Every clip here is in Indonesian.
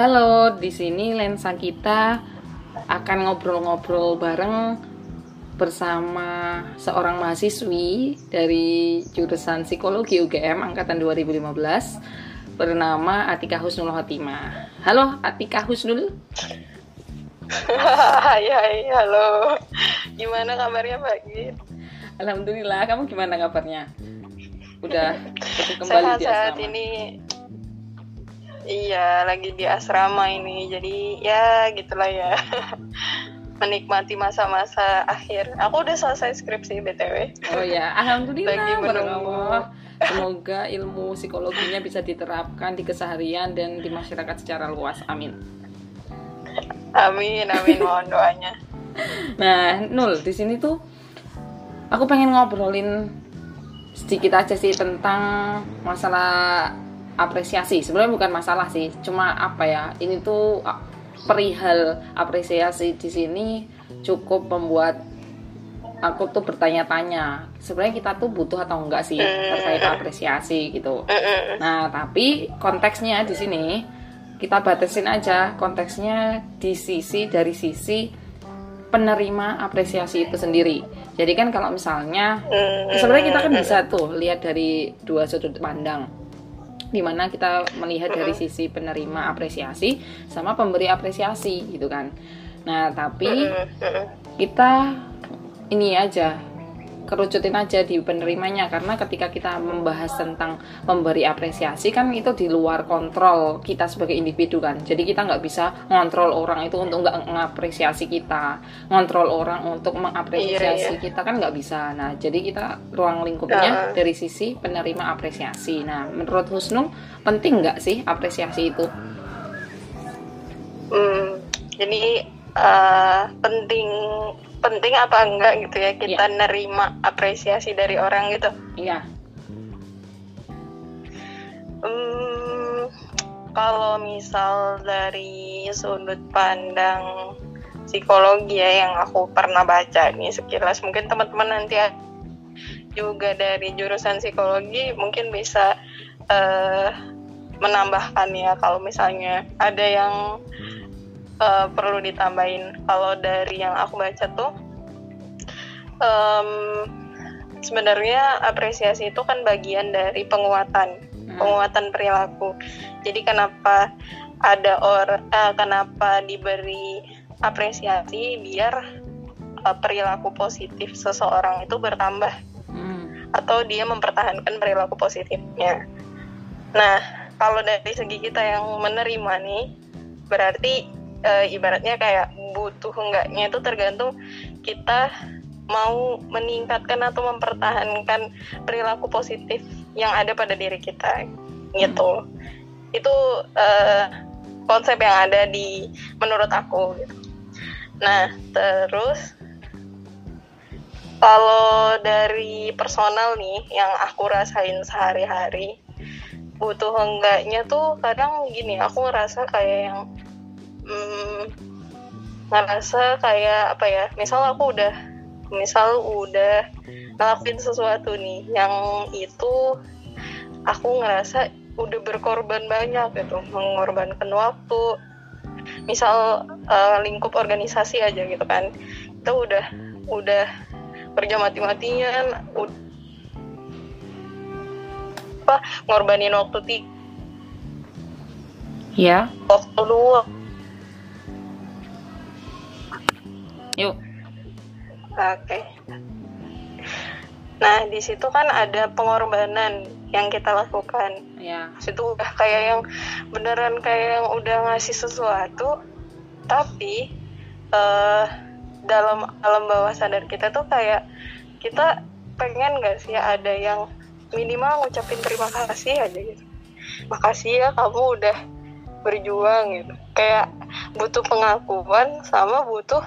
Halo, di sini lensa kita akan ngobrol-ngobrol bareng bersama seorang mahasiswi dari jurusan Psikologi UGM angkatan 2015 bernama Atika Husnul Khotimah. Halo Atika Husnul. Hai, hai, halo. Gimana kabarnya Mbak Git? Alhamdulillah, kamu gimana kabarnya? Udah kembali Sehat di saat asrama. ini Iya, lagi di asrama ini. Jadi ya gitulah ya. Menikmati masa-masa akhir. Aku udah selesai skripsi BTW. Oh ya, alhamdulillah. Lagi menunggu. Semoga ilmu psikologinya bisa diterapkan di keseharian dan di masyarakat secara luas. Amin. Amin, amin mohon doanya. Nah, Nul, di sini tuh aku pengen ngobrolin sedikit aja sih tentang masalah apresiasi. Sebenarnya bukan masalah sih, cuma apa ya? Ini tuh perihal apresiasi di sini cukup membuat aku tuh bertanya-tanya. Sebenarnya kita tuh butuh atau enggak sih terkait apresiasi gitu. Nah, tapi konteksnya di sini kita batasin aja konteksnya di sisi dari sisi penerima apresiasi itu sendiri. Jadi kan kalau misalnya sebenarnya kita kan bisa tuh lihat dari dua sudut pandang. Di mana kita melihat dari sisi penerima apresiasi sama pemberi apresiasi gitu kan. Nah, tapi kita ini aja kerucutin aja di penerimanya. Karena ketika kita membahas tentang memberi apresiasi kan itu di luar kontrol kita sebagai individu kan. Jadi kita nggak bisa ngontrol orang itu untuk nggak mengapresiasi kita. Ngontrol orang untuk mengapresiasi Iya, kita kan nggak bisa. Nah jadi kita ruang lingkupnya Ah. dari sisi penerima apresiasi. Nah menurut Husnul penting nggak sih apresiasi itu? Hmm, jadi eh, penting penting apa enggak gitu ya kita nerima apresiasi dari orang gitu. iya Hmm, kalau misal dari sudut pandang psikologi ya yang aku pernah baca nih sekilas mungkin teman-teman nanti juga dari jurusan psikologi mungkin bisa eh, menambahkan ya kalau misalnya ada yang eh, perlu ditambahin kalau dari yang aku baca tuh em, sebenarnya apresiasi itu kan bagian dari penguatan penguatan perilaku. Jadi kenapa ada orang kenapa diberi apresiasi biar eh, perilaku positif seseorang itu bertambah Hmm. atau dia mempertahankan perilaku positifnya. Nah, kalau dari segi kita yang menerima nih, berarti eh, ibaratnya kayak butuh enggaknya itu tergantung kita mau meningkatkan atau mempertahankan perilaku positif yang ada pada diri kita, gitu. Itu eh, konsep yang ada di menurut aku. Gitu. Nah, terus kalau dari personal nih yang aku rasain sehari-hari butuh enggaknya tuh kadang gini aku ngerasa kayak yang hmm, ngerasa kayak apa ya misal aku udah misal udah ngelakuin sesuatu nih yang itu aku ngerasa udah berkorban banyak gitu mengorbankan waktu. Misal eh, lingkup organisasi aja gitu kan itu udah udah kerja mati-matian apa ngorbanin waktu ti ya. waktu luang yuk. Oke. Nah di situ kan ada pengorbanan yang kita lakukan. Ya situ udah kayak yang beneran kayak yang udah ngasih sesuatu tapi eh dalam alam bawah sadar kita tuh kayak kita pengen gak sih ada yang minimal ngucapin terima kasih aja gitu. Makasih ya kamu udah berjuang gitu. Kayak butuh pengakuan sama butuh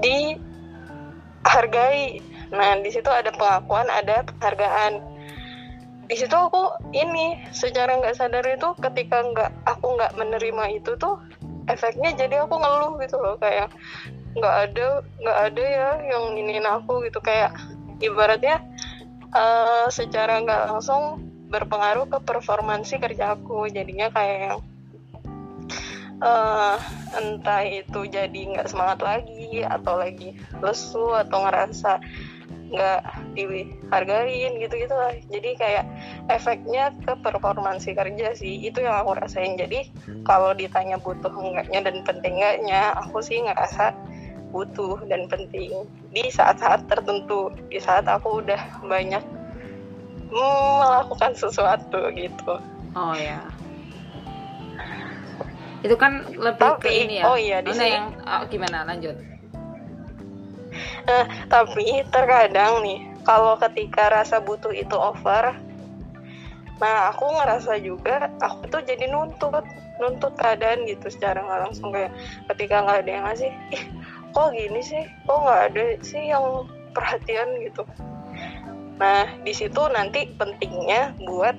dihargai. Nah di situ ada pengakuan ada penghargaan. Di situ aku ini secara nggak sadar itu ketika nggak aku nggak menerima itu tuh efeknya jadi aku ngeluh gitu loh kayak nggak ada nggak ada ya yang iniin aku gitu. Kayak ibaratnya eh, secara nggak langsung berpengaruh ke performansi kerja aku. Jadinya kayak eh, entah itu jadi nggak semangat lagi atau lagi lesu atau ngerasa nggak dihargain gitu-gitu lah. Jadi kayak efeknya ke performansi kerja sih itu yang aku rasain. Jadi kalau ditanya butuh enggaknya dan penting enggaknya aku sih ngerasa butuh dan penting. Di saat-saat tertentu di saat aku udah banyak melakukan sesuatu gitu. Oh ya itu kan lebih ke Tapi, ini ya. oh iya, di sini- yang oh, gimana? Lanjut. Nah, tapi terkadang nih, kalau ketika rasa butuh itu over, nah aku ngerasa juga aku tuh jadi nuntut, nuntut keadaan gitu secara nggak langsung. Kayak ketika nggak ada yang ngasih, ih kok gini sih, kok nggak ada sih yang perhatian? gitu. Nah, di situ nanti pentingnya buat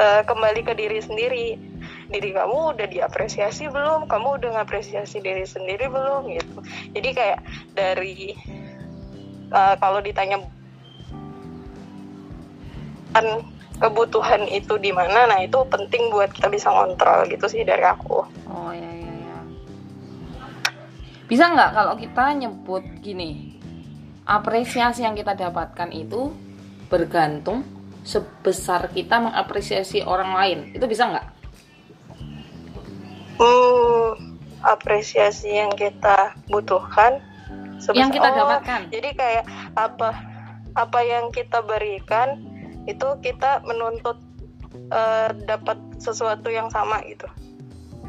eh, kembali ke diri sendiri. Diri kamu udah diapresiasi belum? Kamu udah ngapresiasi diri sendiri belum gitu. Jadi kayak dari eh, kalau ditanya kan kebutuhan itu di mana, nah itu penting buat kita bisa ngontrol gitu sih dari aku. Oh ya ya ya. Bisa nggak kalau kita nyebut gini, apresiasi yang kita dapatkan itu bergantung sebesar kita mengapresiasi orang lain. Itu bisa nggak? Hmm, apresiasi yang kita butuhkan sebesar- Yang kita Oh, dapatkan. Jadi kayak apa apa yang kita berikan itu kita menuntut eh, dapat sesuatu yang sama gitu.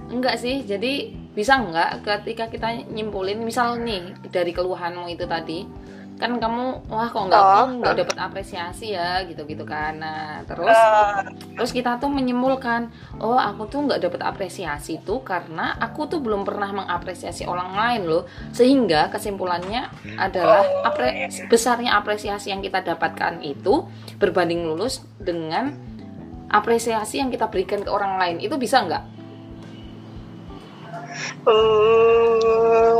Enggak sih. Jadi bisa nggak ketika kita nyimpulin, misal nih dari keluhanmu itu tadi, kan kamu wah kok nggak Oh. nggak dapat apresiasi ya gitu-gitu kan. Nah terus Eh, Terus kita tuh menyimpulkan, oh aku tuh nggak dapat apresiasi tuh karena aku tuh belum pernah mengapresiasi orang lain loh. Sehingga kesimpulannya adalah apre- besarnya apresiasi yang kita dapatkan itu berbanding lulus dengan apresiasi yang kita berikan ke orang lain. Itu bisa nggak? Hmm,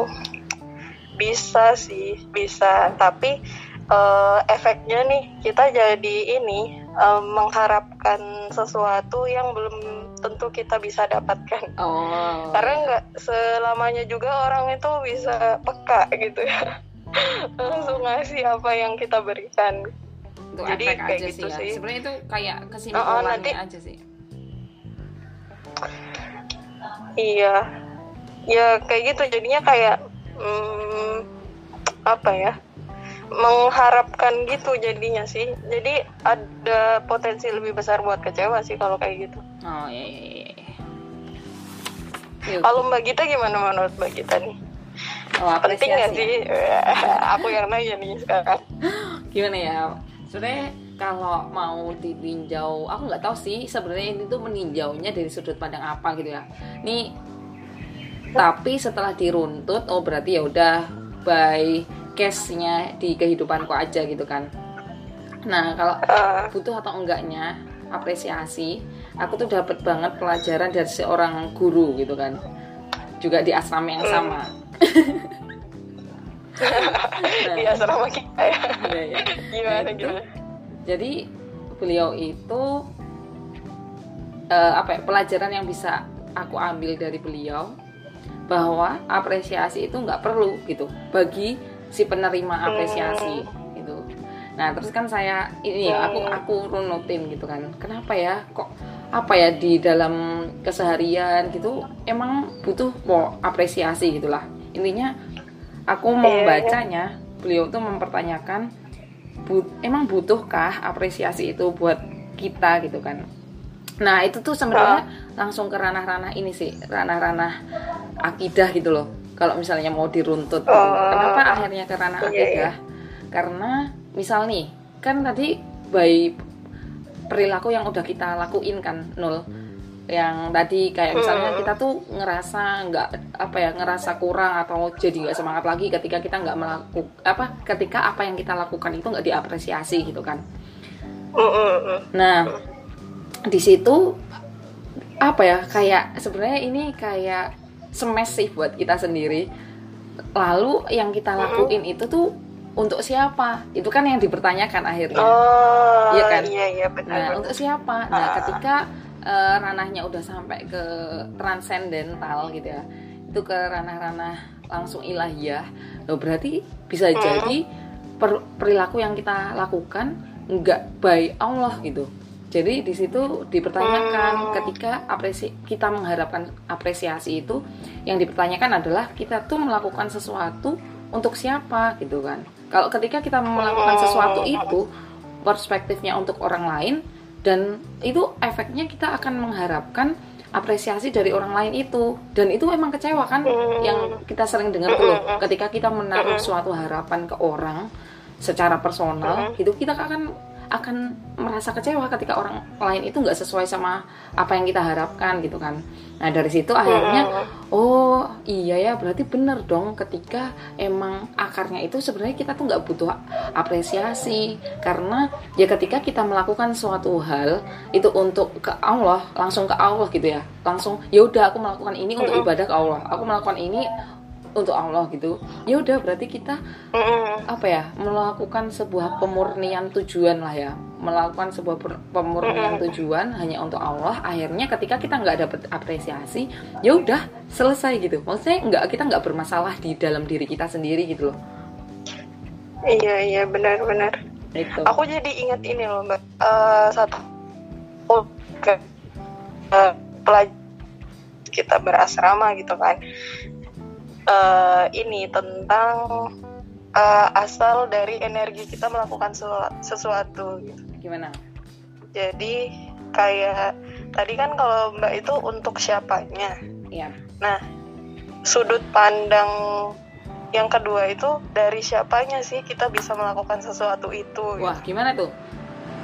bisa sih, bisa. Tapi eh, efeknya nih kita jadi ini eh, mengharapkan sesuatu yang belum tentu kita bisa dapatkan. Oh. Karena nggak selamanya juga orang itu bisa peka gitu ya. Langsung ngasih apa yang kita berikan. itu jadi efek kayak aja gitu sih ya. sih. Sebenarnya itu kayak kesimpulannya nanti- aja sih. Iya, ya kayak gitu jadinya kayak hmm, apa ya mengharapkan gitu jadinya sih. Jadi ada potensi lebih besar buat kecewa sih kalau kayak gitu. Oh iya iya iya. Yuk. Kalau Mbak Gita gimana menurut Mbak Gita nih? Oh, Penting nggak sih? Aku yang nanya nih sekarang. gimana ya sebenarnya kalau mau ditinjau aku nggak tahu sih sebenarnya ini tuh meninjaunya dari sudut pandang apa gitu ya nih tapi setelah diruntut oh berarti ya udah by case-nya di kehidupanku aja gitu kan. Nah kalau Eh, butuh atau enggaknya apresiasi aku tuh dapat banget pelajaran dari seorang guru gitu kan. Juga di asrama yang sama. Nah, di asrama kita ya. iya, iya. Gimana Nah, itu. gimana? jadi beliau itu eh, apa ya, pelajaran yang bisa aku ambil dari beliau bahwa apresiasi itu nggak perlu gitu bagi si penerima apresiasi gitu. Nah terus kan saya ini ya aku aku runutin gitu kan. Kenapa ya? Kok apa ya di dalam keseharian gitu emang butuh mau apresiasi gitulah. Intinya aku Iya, iya. membacanya beliau tuh mempertanyakan bu- emang butuhkah apresiasi itu buat kita gitu kan nah itu tuh sebenarnya langsung ke ranah-ranah ini sih ranah-ranah akidah gitu loh kalau misalnya mau diruntut gitu. Oh. kenapa akhirnya ke ranah Iya, akidah karena misal nih kan tadi by perilaku yang udah kita lakuin kan nul yang tadi kayak misalnya Hmm. kita tuh ngerasa nggak apa ya ngerasa kurang atau jadi nggak semangat lagi ketika kita nggak melakukan apa ketika apa yang kita lakukan itu nggak diapresiasi gitu kan Mm, mm, mm. Nah, di situ apa ya kayak sebenarnya ini kayak smash sih buat kita sendiri. Lalu yang kita lakuin itu tuh untuk siapa? Itu kan yang dipertanyakan akhirnya. Oh, Iya kan? Iya iya benar. Nah, untuk siapa? Nah, Ah. ketika eh, ranahnya udah sampai ke transcendental gitu ya itu ke ranah-ranah langsung ilahiyah loh berarti bisa jadi per- perilaku yang kita lakukan nggak by Allah gitu jadi di situ dipertanyakan Hmm. ketika apresi kita mengharapkan apresiasi itu yang dipertanyakan adalah kita tuh melakukan sesuatu untuk siapa gitu kan. Kalau ketika kita melakukan sesuatu itu perspektifnya untuk orang lain dan itu efeknya kita akan mengharapkan apresiasi dari orang lain itu. Dan itu emang kecewa kan Hmm. yang kita sering dengar tuh loh. Ketika kita menaruh suatu harapan ke orang secara personal gitu kita akan akan merasa kecewa ketika orang lain itu nggak sesuai sama apa yang kita harapkan gitu kan. Nah dari situ akhirnya oh iya ya berarti bener dong ketika emang akarnya itu sebenarnya kita tuh nggak butuh apresiasi. Karena ya ketika kita melakukan suatu hal itu untuk ke Allah langsung ke Allah gitu ya. Langsung ya udah aku melakukan ini untuk ibadah ke Allah. Aku melakukan ini untuk Allah gitu. Ya udah berarti kita apa ya melakukan sebuah pemurnian tujuan lah ya. Melakukan sebuah pemurnian tujuan hanya untuk Allah. Akhirnya ketika kita nggak dapat apresiasi ya udah selesai gitu. Maksudnya nggak kita nggak bermasalah di dalam diri kita sendiri gitu loh. Iya iya benar-benar. itu Aku jadi ingat ini loh mbak. Eh, satu oh, ke eh, pelaj- kita berasrama gitu kan. Eh, ini tentang eh, asal dari energi kita melakukan sesuatu. Gitu. gimana Jadi kayak tadi kan kalau mbak itu untuk siapanya. ya Nah, sudut pandang yang kedua itu dari siapanya sih kita bisa melakukan sesuatu itu. gitu. wah gimana tuh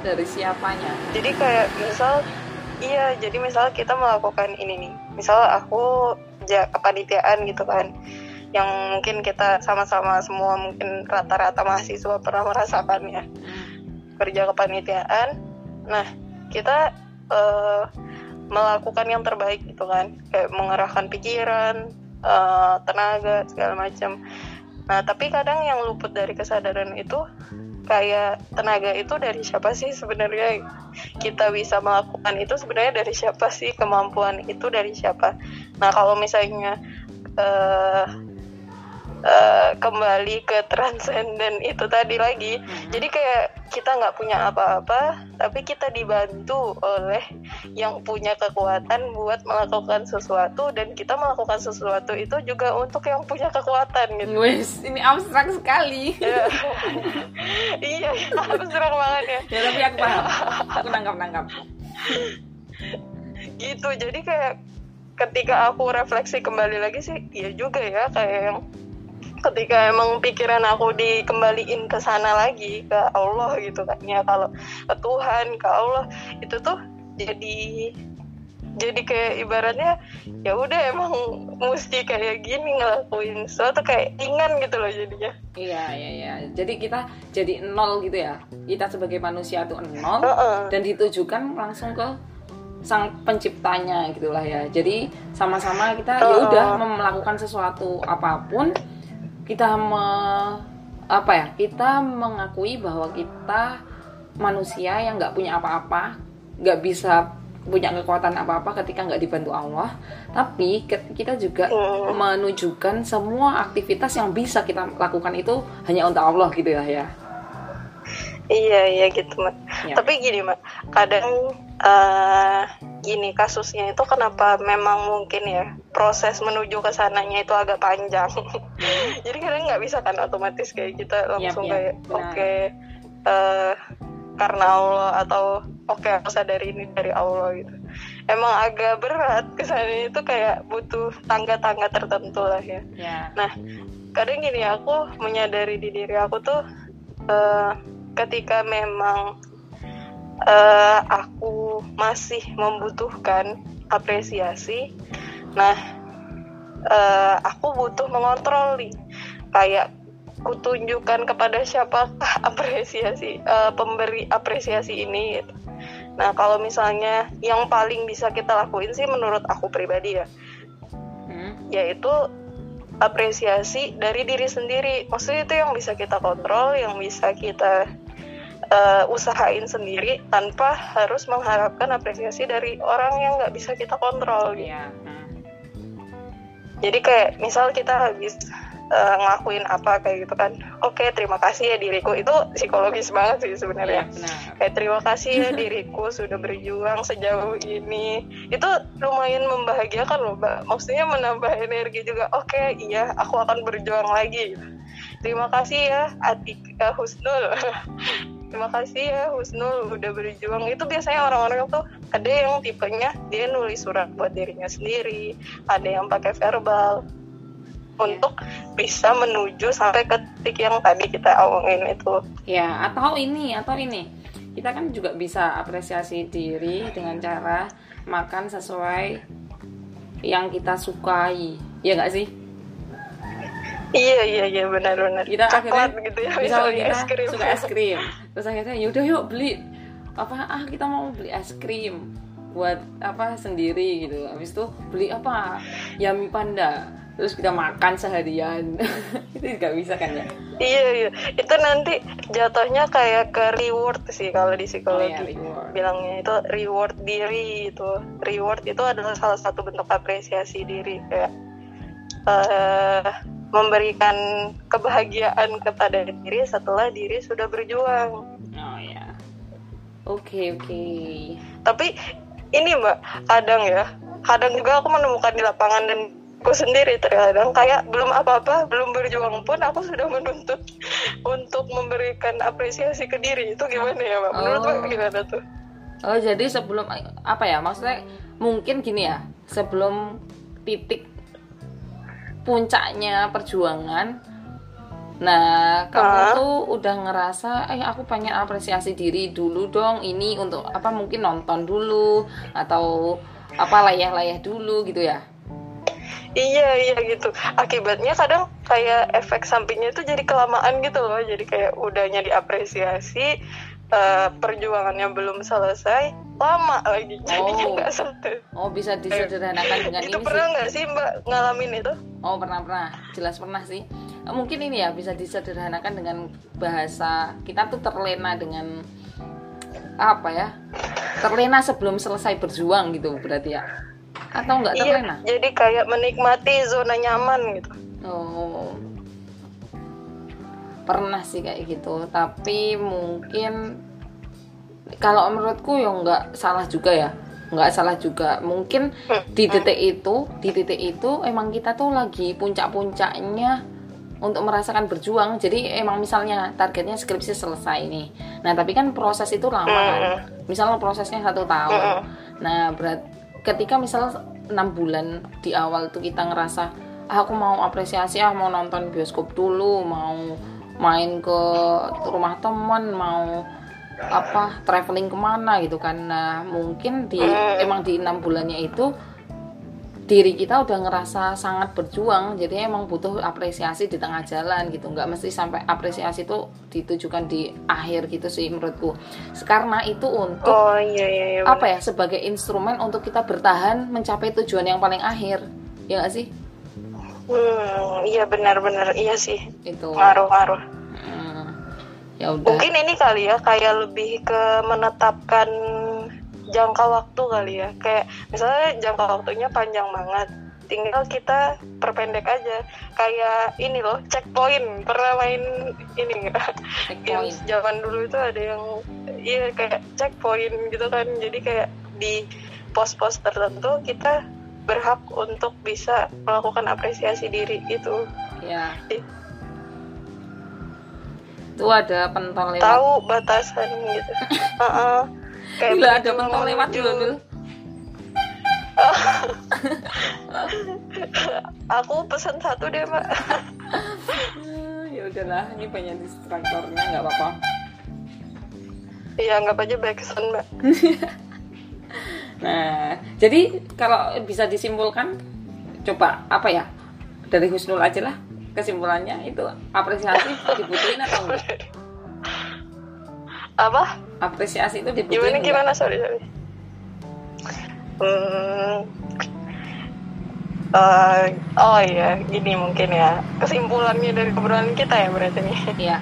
dari siapanya Jadi kayak misal iya, jadi misal kita melakukan ini nih. Misal aku ja kepanitiaan gitu kan. Yang mungkin kita sama-sama semua mungkin rata-rata mahasiswa pernah merasakannya. Kerja kepanitiaan. Nah, kita eh, melakukan yang terbaik gitu kan. Kayak mengerahkan pikiran, eh, tenaga segala macam. Nah, tapi kadang yang luput dari kesadaran itu kayak tenaga itu dari siapa sih sebenarnya? Kita bisa melakukan itu sebenarnya dari siapa sih? Kemampuan itu dari siapa? Nah kalau misalnya eh eh, kembali ke transenden itu tadi lagi. Jadi kayak kita nggak punya apa-apa tapi kita dibantu oleh yang punya kekuatan buat melakukan sesuatu dan kita melakukan sesuatu itu juga untuk yang punya kekuatan gitu. Wes ini abstrak sekali. Ya. iya abstrak banget ya. Ya tapi aku paham. Aku nangkap nangkap gitu jadi kayak ketika aku refleksi kembali lagi sih iya juga ya kayak yang ketika emang pikiran aku dikembaliin ke sana lagi ke Allah gitu kan ya kalau ke Tuhan ke Allah itu tuh jadi jadi kayak ibaratnya ya udah emang mesti kayak gini ngelakuin sesuatu kayak ringan gitu loh jadinya Iya, iya, iya. Jadi kita jadi nol gitu ya. Kita sebagai manusia tuh nol Heeh. dan ditujukan langsung ke sang penciptanya gitulah ya. Jadi sama-sama kita ya udah melakukan sesuatu apa pun kita me, apa ya? Kita mengakui bahwa kita manusia yang nggak punya apa-apa, nggak bisa punya kekuatan apa-apa ketika nggak dibantu Allah. Tapi kita juga menunjukkan semua aktivitas yang bisa kita lakukan itu hanya untuk Allah gitu ya ya. Iya iya gitu mak. Ya. Tapi gini mak, kadang eh gini kasusnya itu kenapa memang mungkin ya proses menuju ke sananya itu agak panjang. Jadi kadang nggak bisa kan otomatis kayak kita langsung Yap, yap, kayak oke eh, karena Allah atau oke aku sadari ini dari Allah gitu. Emang agak berat kesannya itu kayak butuh tangga-tangga tertentu lah ya. Ya. Nah, kadang gini aku menyadari di diri aku tuh eh, ketika memang eh, aku masih membutuhkan apresiasi, nah eh, aku butuh mengontrol nih, kayak kutunjukkan kepada siapakah apresiasi eh, pemberi apresiasi ini. Gitu. Nah, kalau misalnya yang paling bisa kita lakuin sih menurut aku pribadi ya, Hmm. yaitu apresiasi dari diri sendiri. Maksudnya itu yang bisa kita kontrol, yang bisa kita uh, usahain sendiri tanpa harus mengharapkan apresiasi dari orang yang nggak bisa kita kontrol gitu. Hmm. Jadi kayak misal kita habis uh, ngelakuin apa kayak gitu kan. Oke, terima kasih ya diriku. Itu psikologis banget sih sebenarnya. benar. Kayak terima kasih ya diriku sudah berjuang sejauh ini. Itu lumayan membahagiakan loh, Mbak. Maksudnya menambah energi juga. Oke, iya, aku akan berjuang lagi. Terima kasih ya Atika Husnul. terima kasih ya Husnul udah berjuang. Itu biasanya orang-orang tuh ada yang tipenya dia nulis surat buat dirinya sendiri, ada yang pakai verbal untuk bisa menuju sampai ke titik yang tadi kita omongin itu. Ya, atau ini, atau ini. Kita kan juga bisa apresiasi diri dengan cara makan sesuai yang kita sukai. Ya nggak sih? Iya iya iya benar-benar. Kita Coklat akhirnya gitu ya, misal misalnya kita es krim. suka es krim. Terus akhirnya yaudah yuk beli apa ah kita mau beli es krim buat apa sendiri gitu. Habis itu beli apa? Yummy Panda. Terus kita makan seharian. itu nggak bisa kan ya? Iya iya. Itu nanti jatuhnya kayak ke reward sih kalau di Oh psikologi. ya, reward. Bilangnya itu reward diri itu. Reward itu adalah salah satu bentuk apresiasi diri kayak eh memberikan kebahagiaan kepada diri setelah diri sudah berjuang. Oh ya. Oke, oke. tapi ini mbak kadang ya kadang juga aku menemukan di lapangan dan aku sendiri terkadang kayak belum apa-apa belum berjuang pun aku sudah menuntut untuk memberikan apresiasi ke diri itu gimana ya mbak menurut Oh. mbak gimana tuh Oh jadi sebelum apa ya maksudnya mungkin gini ya sebelum titik puncaknya perjuangan. Nah kamu Ah. tuh udah ngerasa eh aku pengen apresiasi diri dulu dong ini untuk apa mungkin nonton dulu atau apa layah-layah dulu gitu ya? Iya iya gitu. Akibatnya kadang kayak efek sampingnya itu jadi kelamaan gitu loh. Jadi kayak udahnya diapresiasi eh, perjuangannya belum selesai lama lagi jadinya Oh. nggak selesai oh bisa disederhanakan dengan itu ini pernah nggak sih mbak ngalamin itu Oh pernah pernah, jelas pernah sih. Eh, Mungkin ini ya bisa disederhanakan dengan bahasa kita tuh terlena dengan apa ya? Terlena sebelum selesai berjuang gitu berarti ya? Atau enggak terlena? Iya, jadi kayak menikmati zona nyaman gitu. Oh pernah sih kayak gitu. Tapi mungkin kalau menurutku ya nggak salah juga ya. Nggak salah juga. Mungkin di detik itu di titik itu emang kita tuh lagi puncak-puncaknya untuk merasakan berjuang. Jadi emang misalnya targetnya skripsi selesai nih. Nah tapi kan proses itu lama kan. Misalnya prosesnya satu tahun. Nah berat ketika misal enam bulan di awal tuh kita ngerasa "Ah, aku mau apresiasi ah mau nonton bioskop dulu mau main ke rumah teman mau apa traveling ke mana gitu kan. Nah mungkin di emang di enam bulannya itu diri kita udah ngerasa sangat berjuang. Jadi emang butuh apresiasi di tengah jalan gitu. Nggak mesti sampai apresiasi itu ditujukan di akhir gitu sih menurutku. Karena itu untuk Oh iya iya iya. apa ya sebagai instrumen untuk kita bertahan mencapai tujuan yang paling akhir. Ya nggak sih Hmm, iya benar-benar iya sih. itu Ngaruh-ngaruh. Hmm, ya udah Mungkin ini kali ya kayak lebih ke menetapkan jangka waktu kali ya. Kayak misalnya jangka waktunya panjang banget. Tinggal kita perpendek aja. Kayak ini loh, checkpoint. Pernah main ini enggak? checkpoint games zaman dulu itu ada yang iya kayak checkpoint gitu kan jadi kayak di pos-pos tertentu kita berhak untuk bisa melakukan apresiasi diri itu. Ya. Itu ada pentol lewat. Tahu batasan gitu. Heeh. kayak Gila ada pentol lewat Bil. aku pesan satu deh mbak. Ya udahlah ini banyak distraktornya nggak apa-apa. Iya anggap aja backsound mbak nah jadi kalau bisa disimpulkan coba apa ya? Dari Husnul aja lah kesimpulannya itu apresiasi dibutuhin atau enggak? Apa? Apresiasi itu dibutuhin gimana enggak? gimana? Sorry sorry. Hmm, eh, oh iya gini mungkin ya. Kesimpulannya dari obrolan kita ya berarti nih. Iya.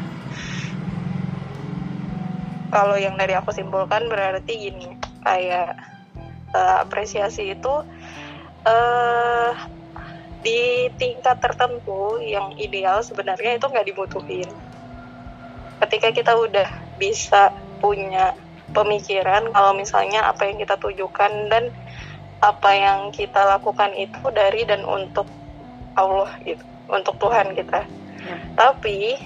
Kalau yang dari aku simpulkan berarti gini kayak uh, apresiasi itu uh, di tingkat tertentu yang ideal sebenarnya itu nggak dibutuhin ketika kita udah bisa punya pemikiran kalau misalnya apa yang kita tujukan dan apa yang kita lakukan itu dari dan untuk Allah gitu untuk Tuhan kita ya. tapi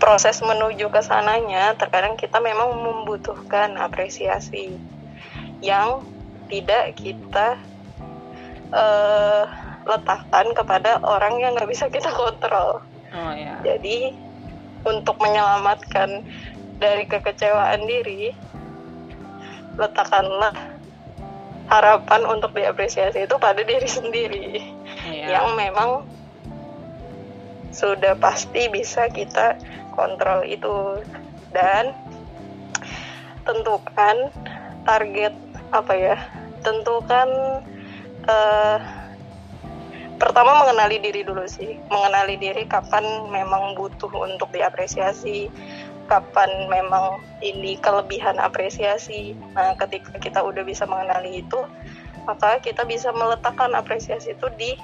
proses menuju ke sananya terkadang kita memang membutuhkan apresiasi yang tidak kita uh, letakkan kepada orang yang nggak bisa kita kontrol. Oh, ya. Jadi untuk menyelamatkan dari kekecewaan diri, letakkanlah harapan untuk diapresiasi itu pada diri sendiri ya. yang memang sudah pasti bisa kita kontrol itu dan tentukan target apa ya tentukan uh, pertama mengenali diri dulu sih. Mengenali diri kapan memang butuh untuk diapresiasi kapan memang ini kelebihan apresiasi. Nah ketika kita udah bisa mengenali itu maka kita bisa meletakkan apresiasi itu di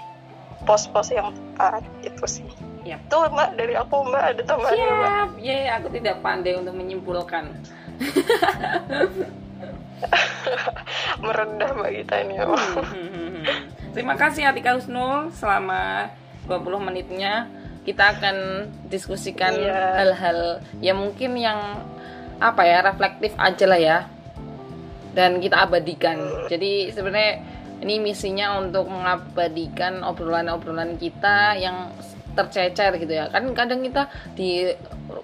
pos-pos yang tepat itu sih. Yep. tuh mbak dari aku mbak ada tambahan Siap. mbak? Ya yeah, aku tidak pandai untuk menyimpulkan merendah mbak Gita ini hmm, hmm, hmm, terima kasih Atika Husnul selama 20 menitnya kita akan diskusikan iya. hal-hal yeah. ya mungkin yang apa ya reflektif aja lah ya dan kita abadikan jadi sebenarnya ini misinya untuk mengabadikan obrolan-obrolan kita yang tercecer gitu ya kan kadang kita di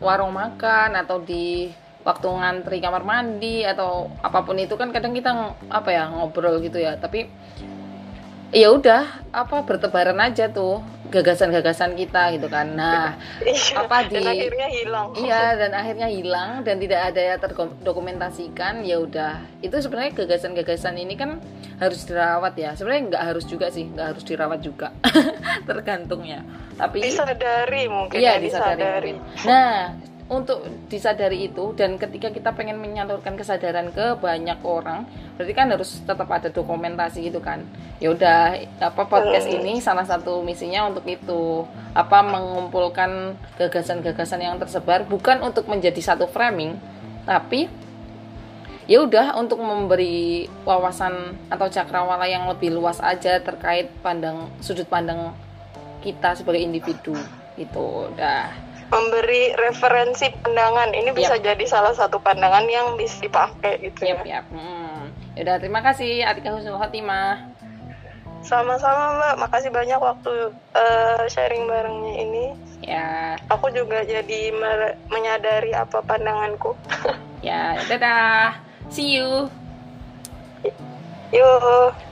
warung makan atau di waktu ngantri kamar mandi atau apa pun itu kan kadang kita apa ya ngobrol gitu ya. Tapi ya udah apa bertebaran aja tuh gagasan-gagasan kita gitu kan. Nah iya, apa di dan akhirnya hilang. Iya dan akhirnya hilang dan tidak ada yang terdokumentasikan ya udah. Itu sebenarnya gagasan-gagasan ini kan harus dirawat ya. Sebenarnya nggak harus juga sih nggak harus dirawat juga. Tergantungnya tapi disadari mungkin iya ya, disadari, disadari. nah untuk disadari itu dan ketika kita pengen menyalurkan kesadaran ke banyak orang berarti kan harus tetap ada dokumentasi gitu kan. Ya udah apa podcast ini salah satu misinya untuk itu. Apa mengumpulkan gagasan-gagasan yang tersebar bukan untuk menjadi satu framing tapi ya udah untuk memberi wawasan atau cakrawala yang lebih luas aja terkait pandang sudut pandang kita sebagai individu itu udah memberi referensi pandangan ini bisa yep. jadi salah satu pandangan yang bisa dipakai gitu yep, ya. Yep. Hmm. Yaudah terima kasih Atika Husnul Khotimah. Sama-sama Mbak, makasih banyak waktu uh, sharing barengnya ini. Ya. Aku juga jadi menyadari apa pandanganku. ya, dadah. See you. Yuk.